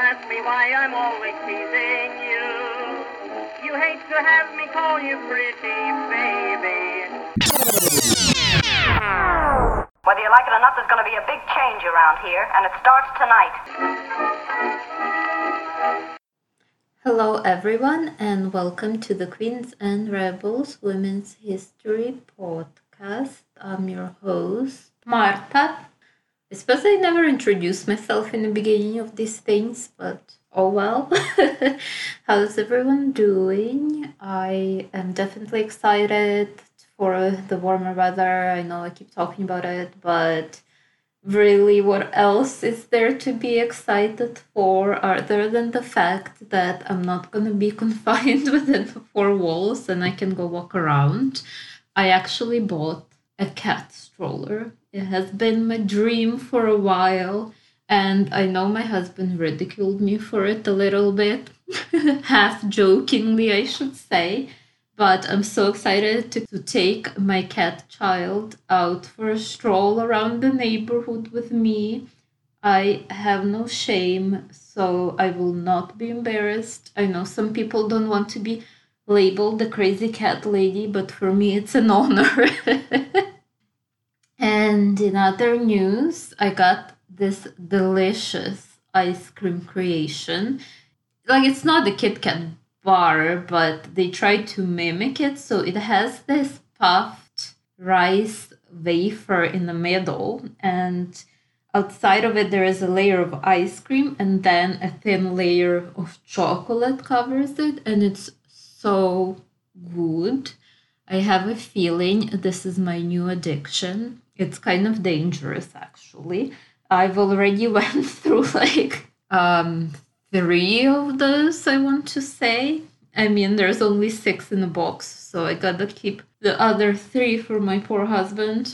ask me why I'm always teasing you. You hate to have me call you pretty baby. Whether you like it or not, there's going to be a big change around here, and it starts tonight. Hello, everyone, and welcome to the Queens and Rebels Women's History Podcast. I'm your host, Marta. I suppose I never introduced myself in the beginning of these things, but oh well. How's everyone doing? I am definitely excited for the warmer weather. I know I keep talking about it, but really, what else is there to be excited for other than the fact that I'm not going to be confined within the four walls and I can go walk around? I actually bought a cat stroller it has been my dream for a while, and I know my husband ridiculed me for it a little bit, half jokingly, I should say. But I'm so excited to, to take my cat child out for a stroll around the neighborhood with me. I have no shame, so I will not be embarrassed. I know some people don't want to be labeled the crazy cat lady, but for me, it's an honor. And in other news, I got this delicious ice cream creation. Like it's not the Kit Kat bar, but they tried to mimic it. So it has this puffed rice wafer in the middle, and outside of it, there is a layer of ice cream, and then a thin layer of chocolate covers it, and it's so good. I have a feeling this is my new addiction it's kind of dangerous actually. I've already went through like um three of those i want to say. I mean there's only six in the box so i gotta keep the other three for my poor husband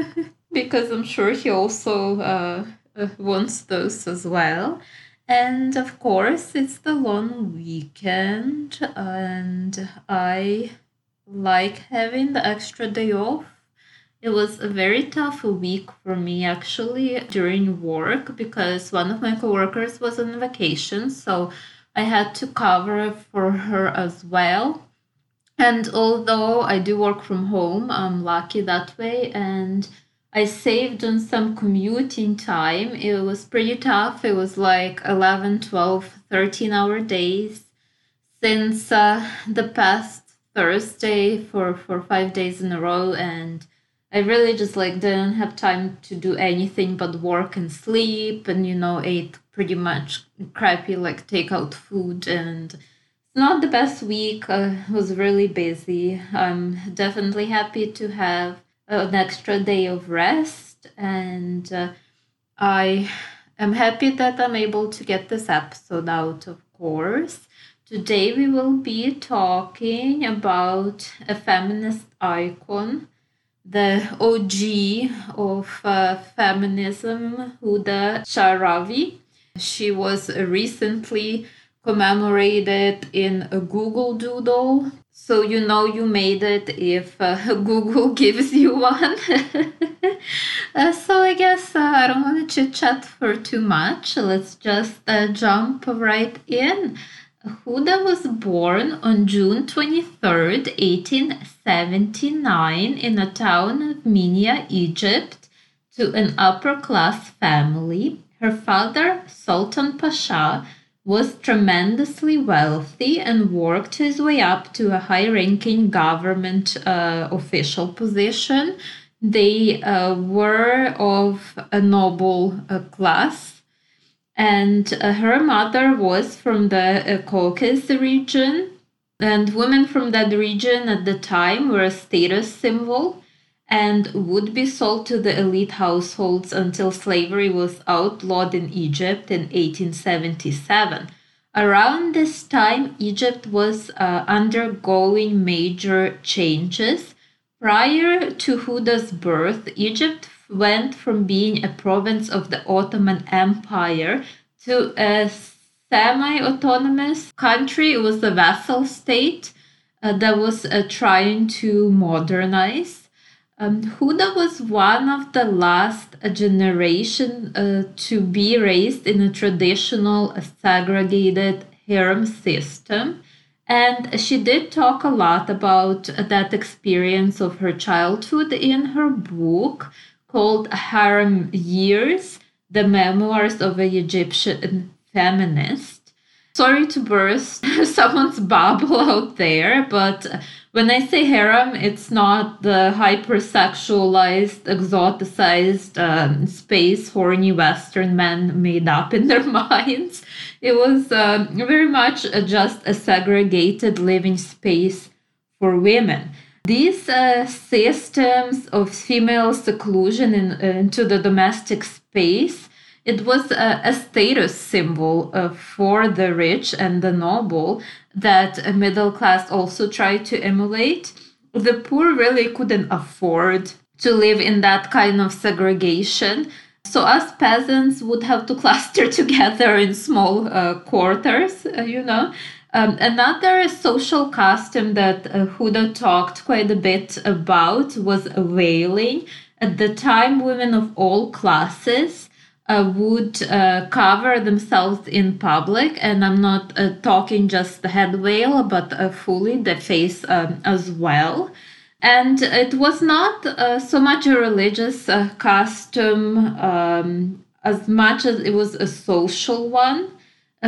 because i'm sure he also uh, uh, wants those as well. And of course it's the long weekend and i like having the extra day off it was a very tough week for me actually during work because one of my coworkers was on vacation, so I had to cover for her as well. And although I do work from home, I'm lucky that way and I saved on some commuting time. It was pretty tough. It was like 11, 12, 13 hour days since uh, the past Thursday for, for five days in a row and I really just like didn't have time to do anything but work and sleep and you know ate pretty much crappy like takeout food and it's not the best week. I was really busy. I'm definitely happy to have an extra day of rest and uh, I am happy that I'm able to get this episode out of course. Today we will be talking about a feminist icon the OG of uh, feminism, Huda Sha'arawi. She was recently commemorated in a Google Doodle. So you know you made it if uh, Google gives you one. uh, so I guess uh, I don't want to chit chat for too much. Let's just uh, jump right in. Huda was born on June 23, 1879, in a town of Minya, Egypt, to an upper class family. Her father, Sultan Pasha, was tremendously wealthy and worked his way up to a high ranking government uh, official position. They uh, were of a noble uh, class and uh, her mother was from the uh, Caucasus region. And women from that region at the time were a status symbol and would be sold to the elite households until slavery was outlawed in Egypt in 1877. Around this time, Egypt was uh, undergoing major changes. Prior to Huda's birth, Egypt went from being a province of the Ottoman Empire to a semi autonomous country. It was a vassal state uh, that was uh, trying to modernize. Um, Huda was one of the last generation uh, to be raised in a traditional segregated harem system. And she did talk a lot about that experience of her childhood in her book called Harem Years The Memoirs of an Egyptian Feminist. Sorry to burst someone's bubble out there, but when I say harem, it's not the hypersexualized, exoticized um, space horny Western men made up in their minds. It was uh, very much uh, just a segregated living space for women. These uh, systems of female seclusion in, into the domestic space it was a, a status symbol uh, for the rich and the noble that a middle class also tried to emulate. The poor really couldn't afford to live in that kind of segregation. So us peasants would have to cluster together in small uh, quarters, uh, you know. Um, another social custom that uh, Huda talked quite a bit about was veiling. At the time, women of all classes uh, would uh, cover themselves in public, and I'm not uh, talking just the head veil, but uh, fully the face um, as well. And it was not uh, so much a religious uh, custom um, as much as it was a social one,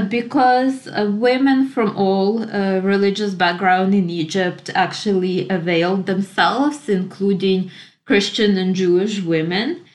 because women from all religious background in Egypt actually availed themselves, including Christian and Jewish women.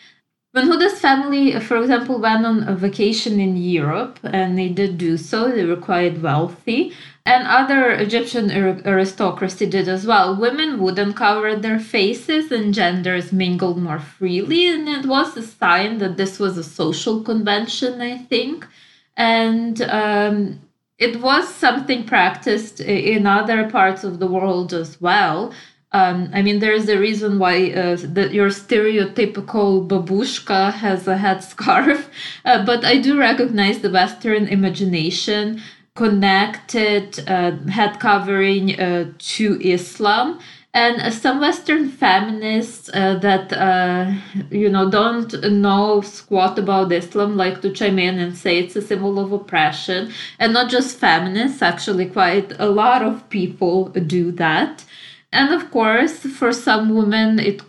When Huda's family, for example, went on a vacation in Europe, and they did do so, they were quite wealthy, and other Egyptian aristocracy did as well. Women would uncover their faces, and genders mingled more freely, and it was a sign that this was a social convention, I think. And um, it was something practiced in other parts of the world as well. Um, I mean, there's a reason why uh, the, your stereotypical babushka has a headscarf, uh, but I do recognize the Western imagination connected uh, head covering uh, to Islam. And some Western feminists uh, that uh, you know don't know squat about Islam like to chime in and say it's a symbol of oppression, and not just feminists. Actually, quite a lot of people do that. And of course, for some women, it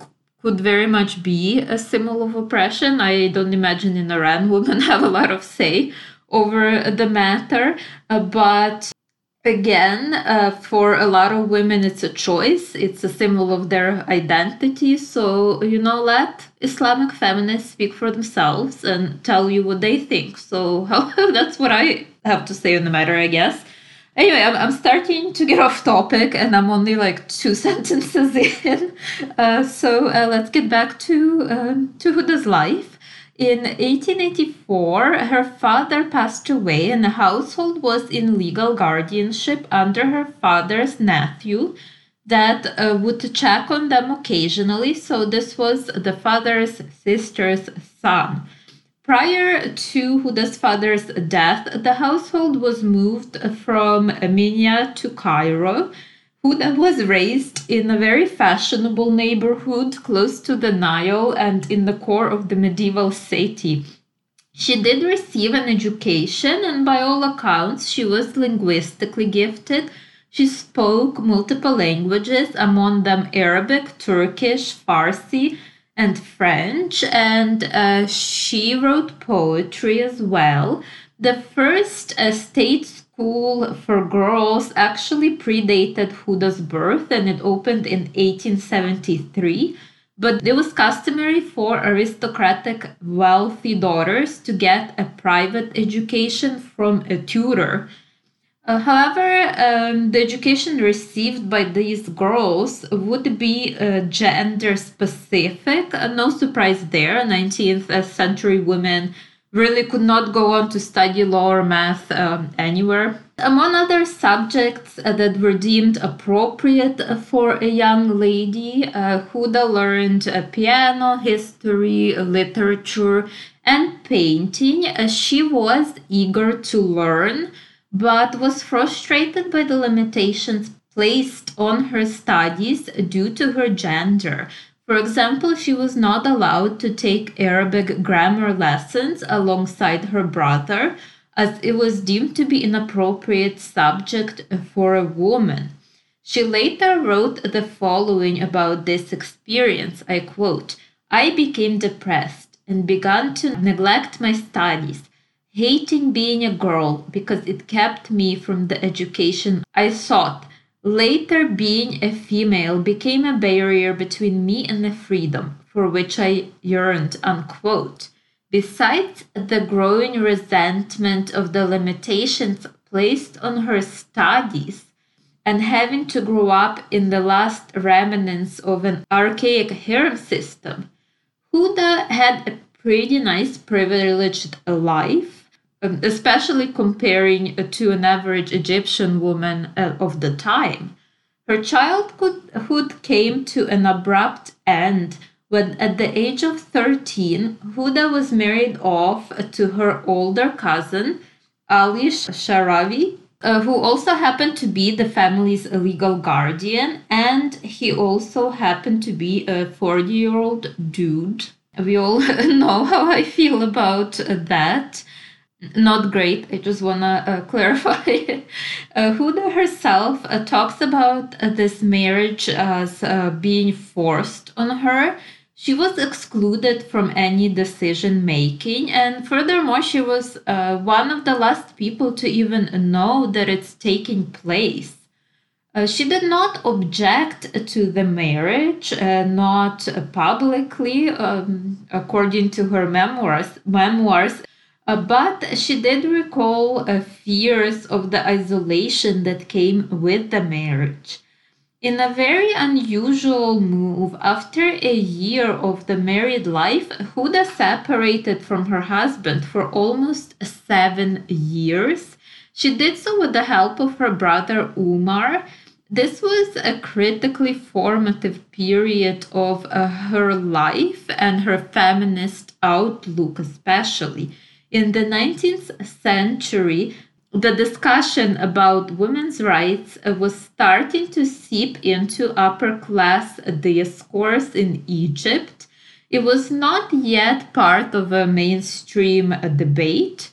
could very much be a symbol of oppression. I don't imagine in Iran women have a lot of say over the matter. Uh, but again, uh, for a lot of women, it's a choice, it's a symbol of their identity. So, you know, let Islamic feminists speak for themselves and tell you what they think. So, that's what I have to say on the matter, I guess. Anyway, I'm, I'm starting to get off topic and I'm only like two sentences in. Uh, so uh, let's get back to, um, to Huda's life. In 1884, her father passed away and the household was in legal guardianship under her father's nephew that uh, would check on them occasionally. So this was the father's sister's son. Prior to Huda's father's death, the household was moved from Minya to Cairo. Huda was raised in a very fashionable neighborhood close to the Nile and in the core of the medieval city. She did receive an education, and by all accounts, she was linguistically gifted. She spoke multiple languages, among them Arabic, Turkish, Farsi, and French, and uh, she wrote poetry as well. The first uh, state school for girls actually predated Huda's birth and it opened in 1873. But it was customary for aristocratic, wealthy daughters to get a private education from a tutor uh, however, um, the education received by these girls would be uh, gender specific. Uh, no surprise there. 19th century women really could not go on to study law or math um, anywhere. Among other subjects uh, that were deemed appropriate for a young lady, uh, Huda learned uh, piano, history, literature, and painting. she was eager to learn but was frustrated by the limitations placed on her studies due to her gender. For example, she was not allowed to take Arabic grammar lessons alongside her brother, as it was deemed to be an appropriate subject for a woman. She later wrote the following about this experience. I quote, I became depressed and began to neglect my studies, hating being a girl because it kept me from the education I sought. Later, being a female became a barrier between me and the freedom for which I yearned. Unquote. Besides the growing resentment of the limitations placed on her studies and having to grow up in the last remnants of an archaic harem system, Huda had a pretty nice privileged life, especially comparing to an average Egyptian woman uh, of the time. Her childhood came to an abrupt end when at the age of 13, Huda was married off to her older cousin, Ali Sharawi, uh, who also happened to be the family's legal guardian, and he also happened to be a 40 year old dude. We all know how I feel about that. Not great. I just want to uh, clarify. uh, Huda herself uh, talks about uh, this marriage as uh, being forced on her she was excluded from any decision making, and furthermore, she was uh, one of the last people to even know that it's taking place. She did not object to the marriage, not publicly, um, according to her memoirs. Memoirs, uh, but she did recall uh, fears of the isolation that came with the marriage. In a very unusual move, after a year of the married life, Huda separated from her husband for almost seven years. She did so with the help of her brother Umar. This was a critically formative period of uh, her life and her feminist outlook, especially. In the 19th century, the discussion about women's rights uh, was starting to seep into upper class discourse in Egypt. It was not yet part of a mainstream uh, debate.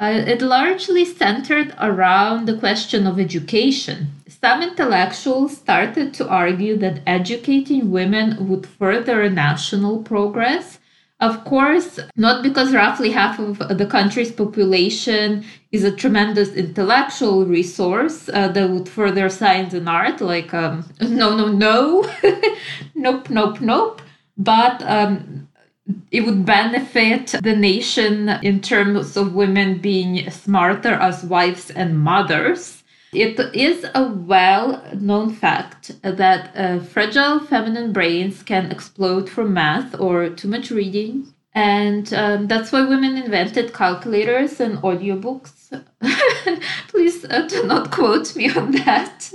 Uh, it largely centered around the question of education. Some intellectuals started to argue that educating women would further national progress of course, not because roughly half of the country's population is a tremendous intellectual resource uh, that would further science and art, like, um, no, no, no, nope, nope, nope. But um, it would benefit the nation in terms of women being smarter as wives and mothers. It is a well known fact that uh, fragile feminine brains can explode from math or too much reading. And um, that's why women invented calculators and audiobooks. Please uh, do not quote me on that.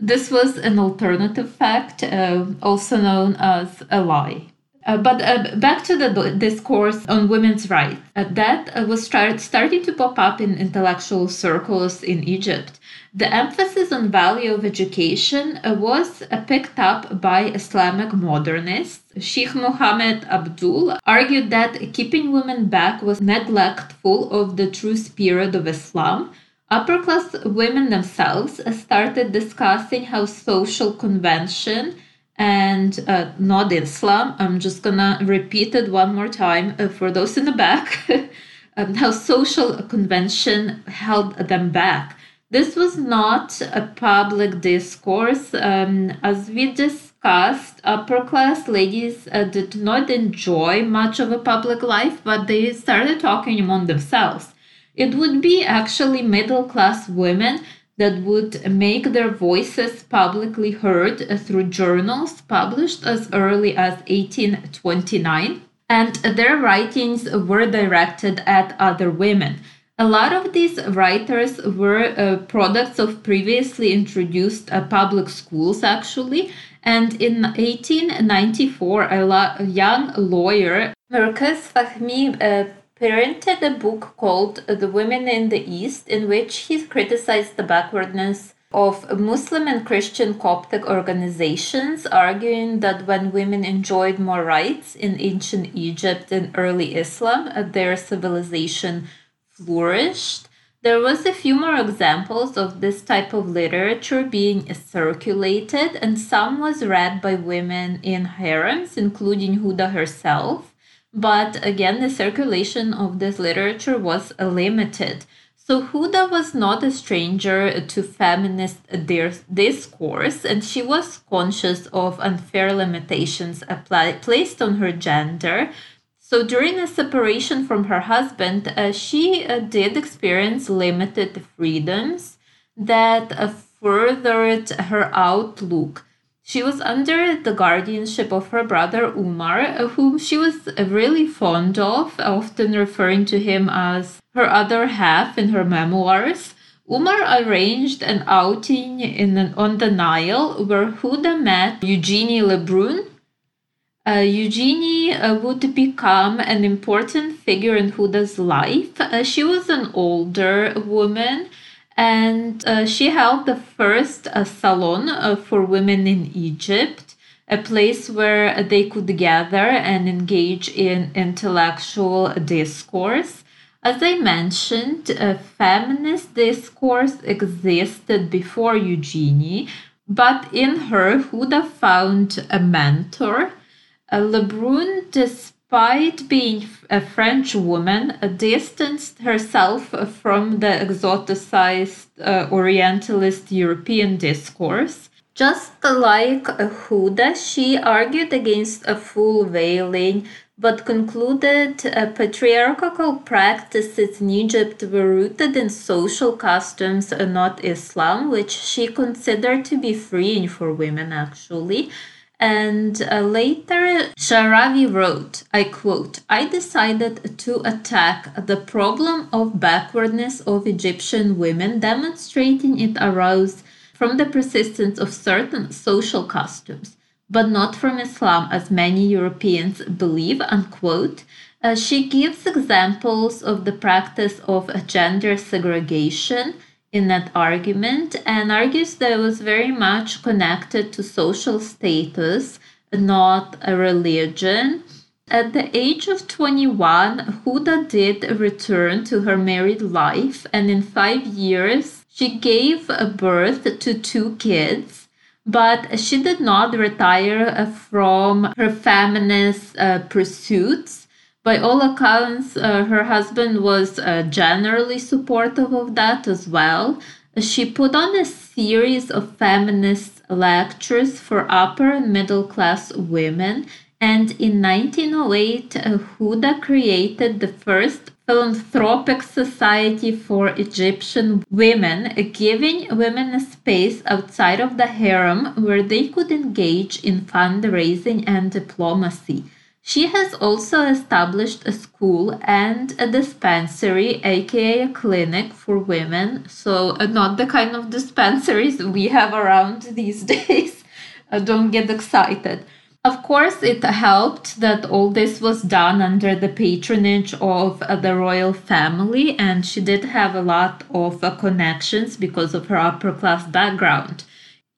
This was an alternative fact, uh, also known as a lie. Uh, but uh, back to the discourse on women's rights. Uh, that uh, was start, starting to pop up in intellectual circles in Egypt. The emphasis on value of education uh, was uh, picked up by Islamic modernists. Sheikh Mohammed Abduh argued that keeping women back was neglectful of the true spirit of Islam. Upper class women themselves started discussing how social convention and uh, not Islam. I'm just gonna repeat it one more time uh, for those in the back. um, how social convention held them back. This was not a public discourse. Um, as we discussed, upper class ladies uh, did not enjoy much of a public life, but they started talking among themselves. It would be actually middle class women that would make their voices publicly heard through journals published as early as 1829, and their writings were directed at other women. A lot of these writers were uh, products of previously introduced uh, public schools, actually. And in 1894, a, lo- a young lawyer, Marcus Fahmy, uh, printed a book called The Women in the East, in which he criticized the backwardness of Muslim and Christian Coptic organizations arguing that when women enjoyed more rights in ancient Egypt and early Islam, their civilization flourished. There was a few more examples of this type of literature being circulated, and some was read by women in harems, including Huda herself. But again, the circulation of this literature was limited. So Huda was not a stranger to feminist discourse, and she was conscious of unfair limitations applied, placed on her gender so during a separation from her husband, uh, she uh, did experience limited freedoms that uh, furthered her outlook. She was under the guardianship of her brother Umar, whom she was really fond of, often referring to him as her other half in her memoirs. Umar arranged an outing in an, on the Nile where Huda met Eugenie Lebrun, uh, Eugenie uh, would become an important figure in Huda's life. Uh, she was an older woman and uh, she held the first uh, salon uh, for women in Egypt, a place where they could gather and engage in intellectual discourse. As I mentioned, feminist discourse existed before Eugenie, but in her, Huda found a mentor Lebrun, despite being a French woman, distanced herself from the exoticized uh, Orientalist European discourse. Just like Huda, she argued against a full veiling, but concluded uh, patriarchal practices in Egypt were rooted in social customs and not Islam, which she considered to be freeing for women, actually. And uh, later, Sharawi wrote, I quote, I decided to attack the problem of backwardness of Egyptian women, demonstrating it arose from the persistence of certain social customs, but not from Islam, as many Europeans believe, unquote. Uh, she gives examples of the practice of gender segregation in that argument and argues that it was very much connected to social status, not a religion. At the age of 21, Huda did return to her married life, and in five years, she gave birth to two kids. But she did not retire from her feminist uh, pursuits by all accounts, uh, her husband was uh, generally supportive of that as well. She put on a series of feminist lectures for upper and middle class women, and in 1908, uh, Huda created the first philanthropic society for Egyptian women, giving women a space outside of the harem where they could engage in fundraising and diplomacy. She has also established a school and a dispensary, aka a clinic for women. So, uh, not the kind of dispensaries we have around these days. uh, don't get excited. Of course, it helped that all this was done under the patronage of uh, the royal family, and she did have a lot of uh, connections because of her upper class background.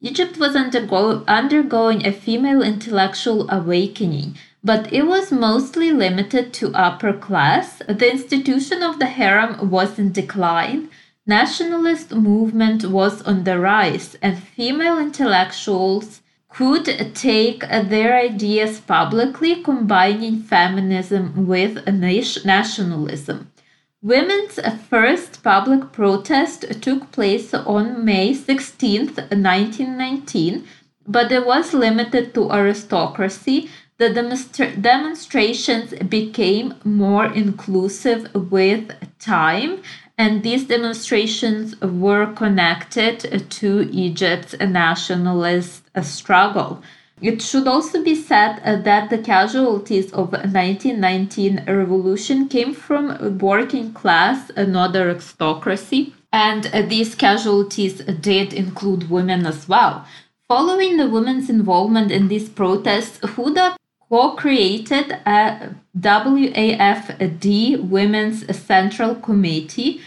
Egypt was undergo- undergoing a female intellectual awakening but it was mostly limited to upper class. The institution of the harem was in decline. Nationalist movement was on the rise, and female intellectuals could take their ideas publicly, combining feminism with nationalism. Women's first public protest took place on May 16, 1919, but it was limited to aristocracy the demonstra- demonstrations became more inclusive with time, and these demonstrations were connected to Egypt's nationalist struggle. It should also be said that the casualties of 1919 revolution came from working class other aristocracy, and these casualties did include women as well. Following the women's involvement in these protests, Huda co-created a WAFD Women's Central Committee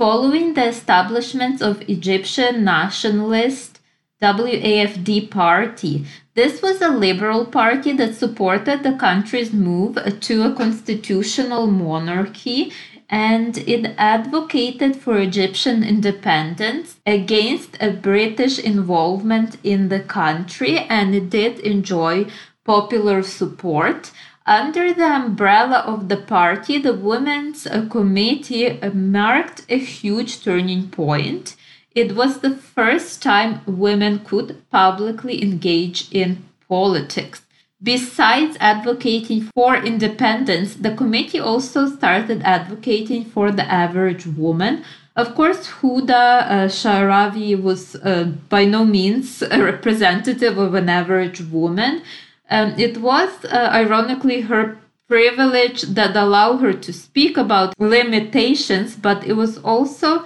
Following the establishment of Egyptian nationalist WAFD party, this was a liberal party that supported the country's move to a constitutional monarchy and it advocated for Egyptian independence against a British involvement in the country and it did enjoy popular support. Under the umbrella of the party, the Women's Committee marked a huge turning point. It was the first time women could publicly engage in politics. Besides advocating for independence, the committee also started advocating for the average woman. Of course, Huda uh, Sha'rawi was uh, by no means a representative of an average woman. Um, it was, uh, ironically, her privilege that allowed her to speak about limitations, but it was also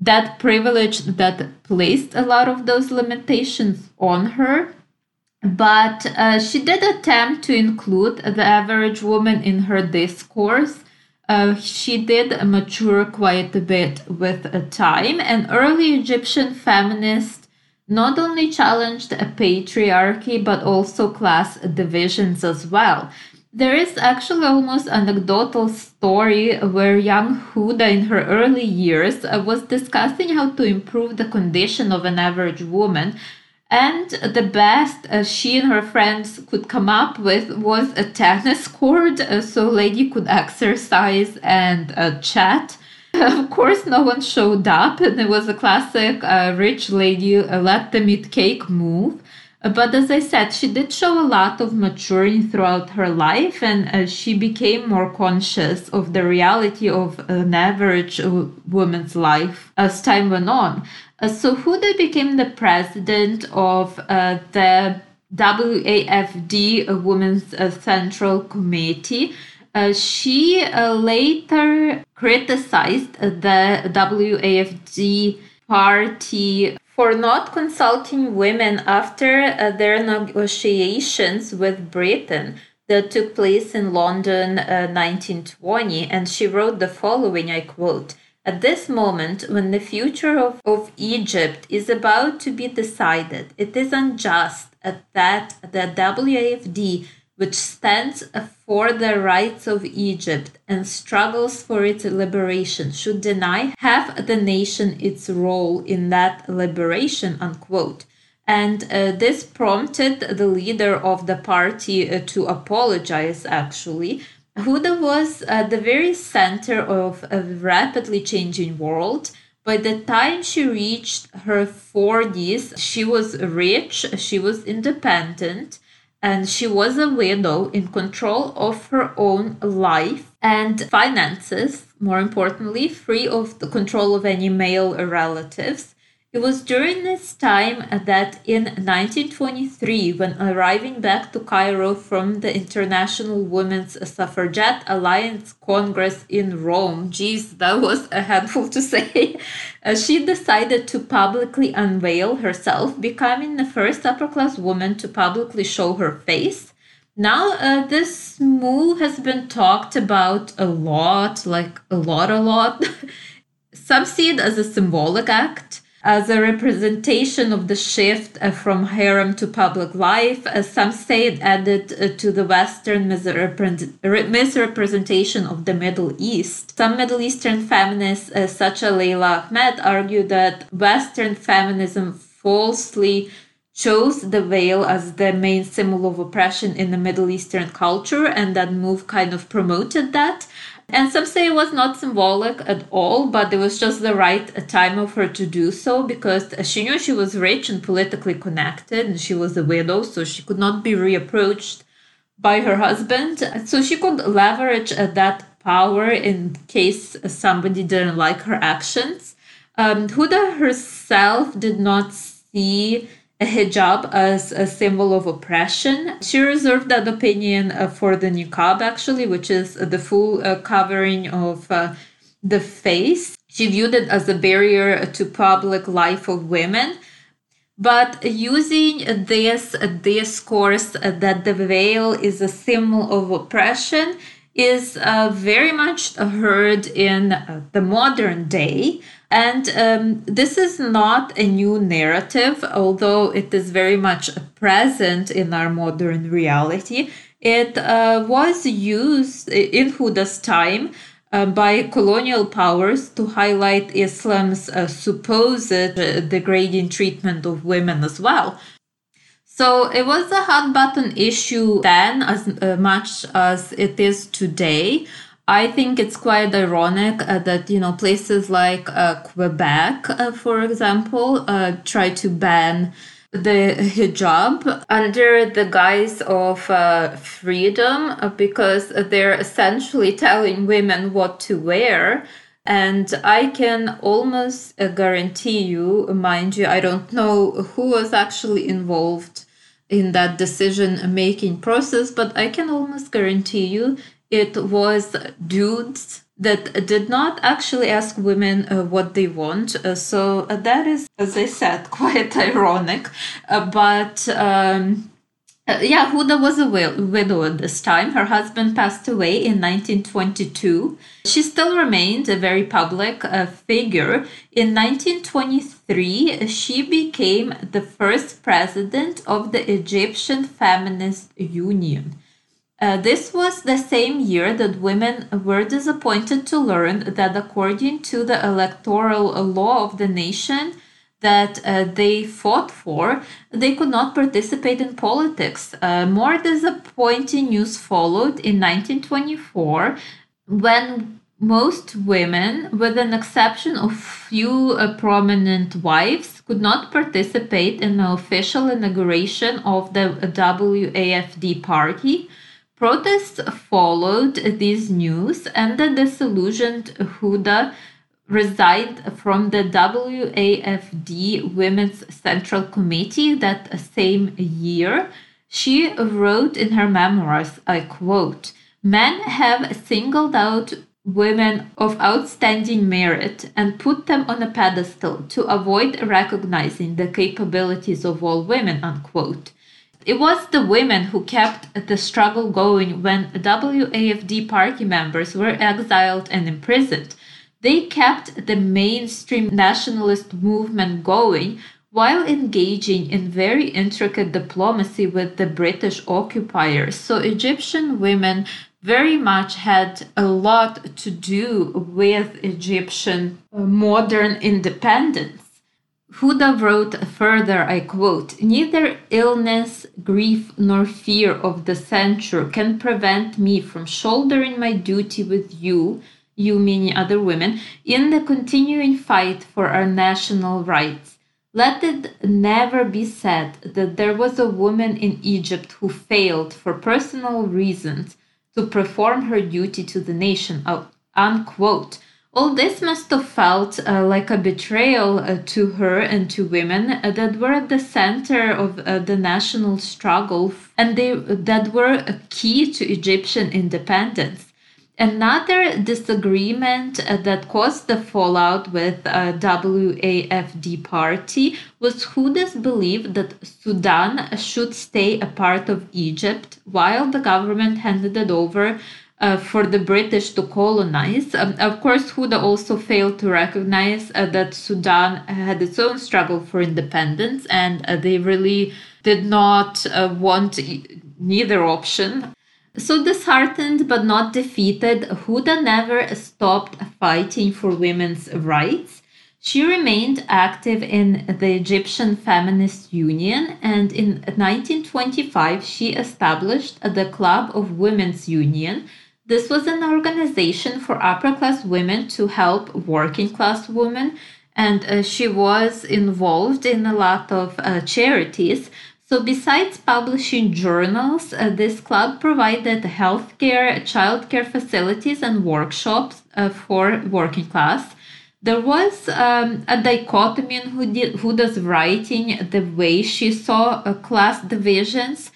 that privilege that placed a lot of those limitations on her but uh, she did attempt to include the average woman in her discourse. Uh, she did mature quite a bit with time, and early Egyptian feminists not only challenged a patriarchy but also class divisions as well. There is actually almost anecdotal story where young Huda in her early years was discussing how to improve the condition of an average woman and the best uh, she and her friends could come up with was a tennis court uh, so lady could exercise and uh, chat. Of course, no one showed up, and it was a classic uh, rich lady uh, let them eat cake move. Uh, but as I said, she did show a lot of maturing throughout her life, and she became more conscious of the reality of an average woman's life as time went on. Uh, so Huda became the president of uh, the WAFD uh, Women's uh, Central Committee. Uh, she uh, later criticized the WAFD party for not consulting women after their negotiations with Britain that took place in London 1920. And she wrote the following I quote at this moment, when the future of, of Egypt is about to be decided, it is unjust that the WAFD, which stands for the rights of Egypt and struggles for its liberation, should deny half the nation its role in that liberation. Unquote. And uh, this prompted the leader of the party uh, to apologize, actually, Huda was at the very center of a rapidly changing world. By the time she reached her 40s, she was rich, she was independent, and she was a widow in control of her own life and finances, more importantly, free of the control of any male relatives. It was during this time that in 1923, when arriving back to Cairo from the International Women's Suffragette Alliance Congress in Rome, geez, that was a handful to say, uh, she decided to publicly unveil herself, becoming the first upper class woman to publicly show her face. Now, uh, this move has been talked about a lot, like a lot, a lot. Some see it as a symbolic act as a representation of the shift uh, from harem to public life. Some say it added uh, to the Western misrepresentation of the Middle East. Some Middle Eastern feminists, uh, such as Leila Ahmed, argue that Western feminism falsely chose the veil as the main symbol of oppression in the Middle Eastern culture, and that move kind of promoted that. And some say it was not symbolic at all, but it was just the right time of her to do so because she knew she was rich and politically connected and she was a widow, so she could not be reapproached by her husband. So she could leverage that power in case somebody didn't like her actions. Um, Huda herself did not see a hijab as a symbol of oppression. She reserved that opinion uh, for the niqab, actually, which is the full uh, covering of uh, the face. She viewed it as a barrier to public life of women. But using this discourse that the veil is a symbol of oppression, is uh, very much heard in uh, the modern day. And um, this is not a new narrative, although it is very much present in our modern reality. It uh, was used in Huda's time uh, by colonial powers to highlight Islam's uh, supposed uh, degrading treatment of women as well. So it was a hot button issue then as uh, much as it is today. I think it's quite ironic uh, that you know places like uh, Quebec, uh, for example, uh, try to ban the hijab under the guise of uh, freedom uh, because they're essentially telling women what to wear. And I can almost guarantee you, mind you, I don't know who was actually involved in that decision making process, but I can almost guarantee you it was dudes that did not actually ask women uh, what they want. Uh, so uh, that is, as I said, quite ironic. Uh, but um, uh, yeah, Huda was a widow at this time. Her husband passed away in 1922. She still remained a very public uh, figure. In 1923, she became the first president of the Egyptian Feminist Union. Uh, this was the same year that women were disappointed to learn that according to the electoral law of the nation that uh, they fought for, they could not participate in politics. Uh, more disappointing news followed in 1924 when most women, with an exception of few uh, prominent wives, could not participate in the official inauguration of the WAFD party Protests followed this news, and the disillusioned Huda resigned from the WAFD Women's Central Committee that same year. She wrote in her memoirs, I quote, Men have singled out women of outstanding merit and put them on a pedestal to avoid recognizing the capabilities of all women, unquote. It was the women who kept the struggle going when WAFD party members were exiled and imprisoned. They kept the mainstream nationalist movement going while engaging in very intricate diplomacy with the British occupiers. So Egyptian women very much had a lot to do with Egyptian modern independence. Huda wrote further, I quote, Neither illness, grief, nor fear of the censure can prevent me from shouldering my duty with you, you meaning other women, in the continuing fight for our national rights. Let it never be said that there was a woman in Egypt who failed, for personal reasons, to perform her duty to the nation. Unquote. All this must have felt uh, like a betrayal uh, to her and to women uh, that were at the center of uh, the national struggle and they, that were a key to Egyptian independence. Another disagreement uh, that caused the fallout with uh, WAFD party was Huda's belief that Sudan should stay a part of Egypt while the government handed it over uh, for the British to colonize. Um, of course, Huda also failed to recognize uh, that Sudan had its own struggle for independence, and uh, they really did not uh, want neither option. So, disheartened but not defeated, Huda never stopped fighting for women's rights. She remained active in the Egyptian Feminist Union and in 1925 she established the Club of Women's Union, this was an organization for upper class women to help working class women, and uh, she was involved in a lot of uh, charities. So, besides publishing journals, uh, this club provided healthcare, childcare facilities, and workshops uh, for working class. There was um, a dichotomy in Huda's writing, the way she saw uh, class divisions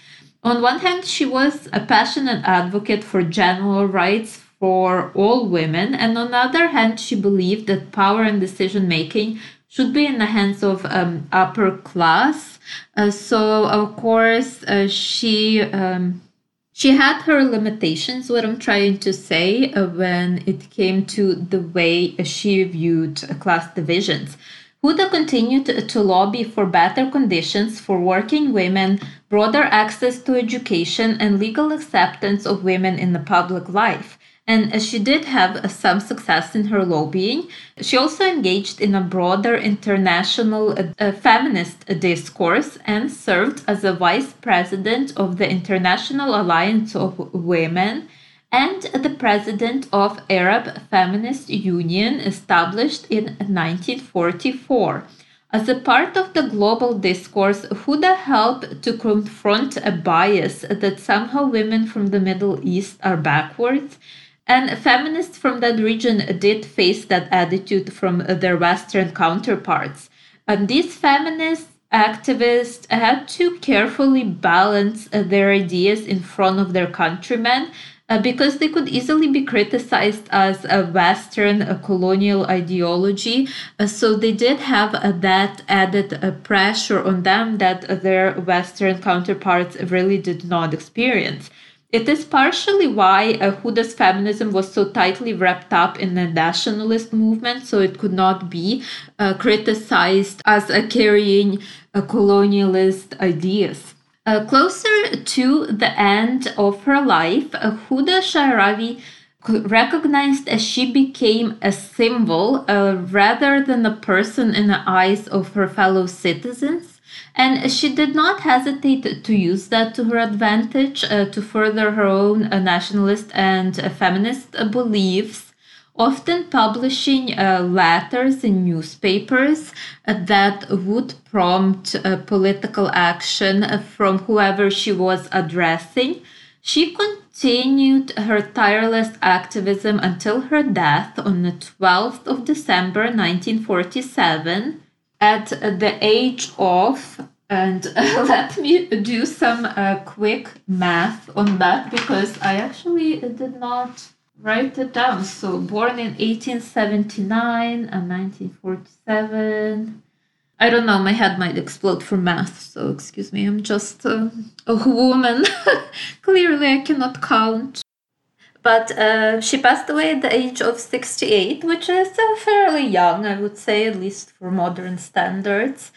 on one hand, she was a passionate advocate for general rights for all women, and on the other hand, she believed that power and decision making should be in the hands of um, upper class. Uh, so, of course, uh, she um, She had her limitations, what I'm trying to say, uh, when it came to the way she viewed class divisions. Huda continued to lobby for better conditions for working women, broader access to education, and legal acceptance of women in the public life. And she did have some success in her lobbying. She also engaged in a broader international uh, feminist discourse and served as a vice president of the International Alliance of Women and the president of Arab Feminist Union established in 1944. As a part of the global discourse, Huda helped to confront a bias that somehow women from the Middle East are backwards and feminists from that region did face that attitude from their Western counterparts. And these feminist activists had to carefully balance their ideas in front of their countrymen uh, because they could easily be criticized as a Western a colonial ideology. Uh, so they did have uh, that added uh, pressure on them that their Western counterparts really did not experience. It is partially why uh, Huda's feminism was so tightly wrapped up in the nationalist movement, so it could not be uh, criticized as carrying colonialist ideas. Uh, closer to the end of her life, uh, Huda Sha'rawi recognized as she became a symbol uh, rather than a person in the eyes of her fellow citizens. And she did not hesitate to use that to her advantage uh, to further her own uh, nationalist and uh, feminist beliefs, often publishing uh, letters in newspapers uh, that would prompt uh, political action from whoever she was addressing. She continued her tireless activism until her death on the 12th of December 1947 at the age of and uh, let me do some uh, quick math on that because I actually did not write it down. So, born in 1879 and 1947. I don't know, my head might explode from math, so excuse me, I'm just uh, a woman. Clearly, I cannot count. But uh, she passed away at the age of 68, which is uh, fairly young, I would say, at least for modern standards.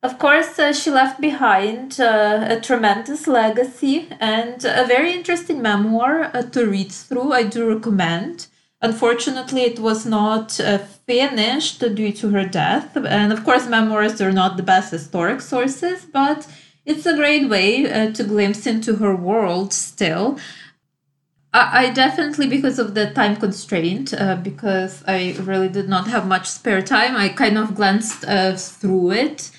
Of course, uh, she left behind uh, a tremendous legacy and a very interesting memoir uh, to read through. I do recommend. Unfortunately, it was not uh, finished due to her death. And of course, memoirs are not the best historic sources, but it's a great way to glimpse into her world still. I, definitely, because of the time constraint, uh, because I really did not have much spare time, I kind of glanced uh, through it.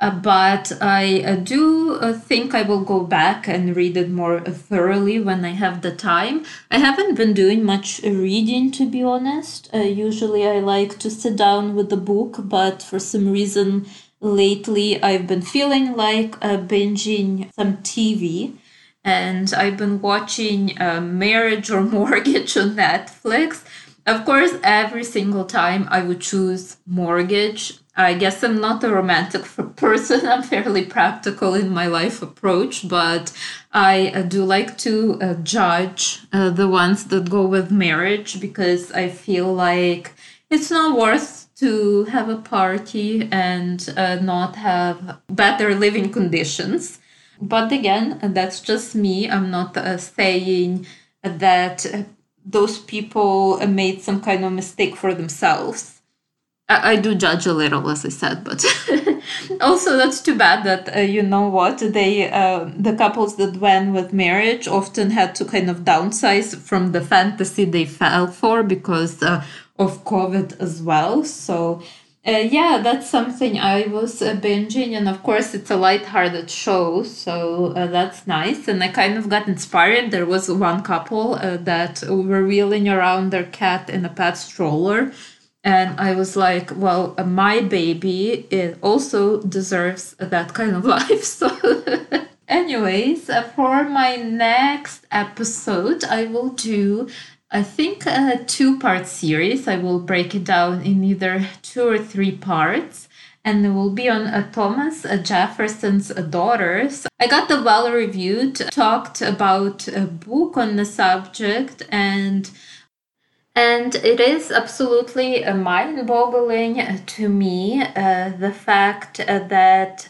Uh, but I uh, do uh, think I will go back and read it more thoroughly when I have the time. I haven't been doing much reading, to be honest. Uh, usually I like to sit down with the book, but for some reason lately I've been feeling like binging some TV and I've been watching uh, Marriage or Mortgage on Netflix. Of course, every single time I would choose Mortgage. I guess I'm not a romantic person. I'm fairly practical in my life approach, but I uh, do like to uh, judge uh, the ones that go with marriage because I feel like it's not worth to have a party and uh, not have better living conditions. But again, that's just me. I'm not uh, saying that those people made some kind of mistake for themselves. I, I do judge a little, as I said, but also that's too bad that uh, you know what they uh, the couples that went with marriage often had to kind of downsize from the fantasy they fell for because uh, of COVID as well. So uh, yeah, that's something I was uh, binging, and of course, it's a light-hearted show, so uh, that's nice. And I kind of got inspired. There was one couple that were wheeling around their cat in a pet stroller, and I was like, well, uh, my baby it also deserves that kind of life. So, anyways, uh, for my next episode, I will do I think a two part series. I will break it down in either two or three parts. and it will be on uh, Thomas Jefferson's daughters. I got the well reviewed, talked about a book on the subject, and and it is absolutely mind boggling to me uh, the fact uh, that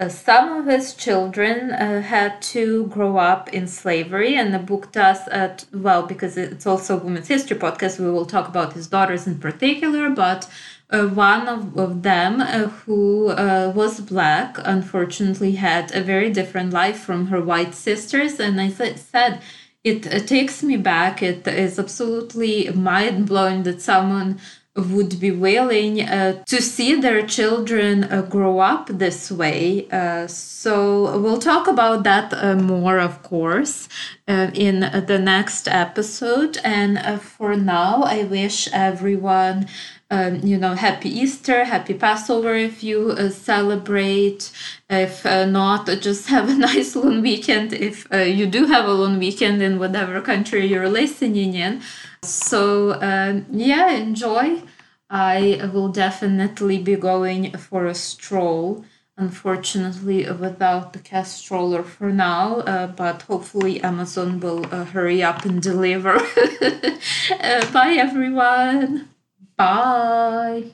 uh, some of his children uh, had to grow up in slavery, and the book does, at, well, because it's also a women's history podcast, we will talk about his daughters in particular, but uh, one of, of them uh, who uh, was black unfortunately had a very different life from her white sisters. And i th- said it, it takes me back. It is absolutely mind blowing that someone would be willing uh, to see their children uh, grow up this way. Uh, so we'll talk about that uh, more, of course, uh, in the next episode. And uh, for now, I wish everyone um, you know, happy Easter, happy Passover if you uh, celebrate. If uh, not, just have a nice long weekend if uh, you do have a long weekend in whatever country you're listening in. So, um, yeah, enjoy. I will definitely be going for a stroll. Unfortunately, without the cast stroller for now, uh, but hopefully Amazon will uh, hurry up and deliver. Uh, bye, everyone. Bye.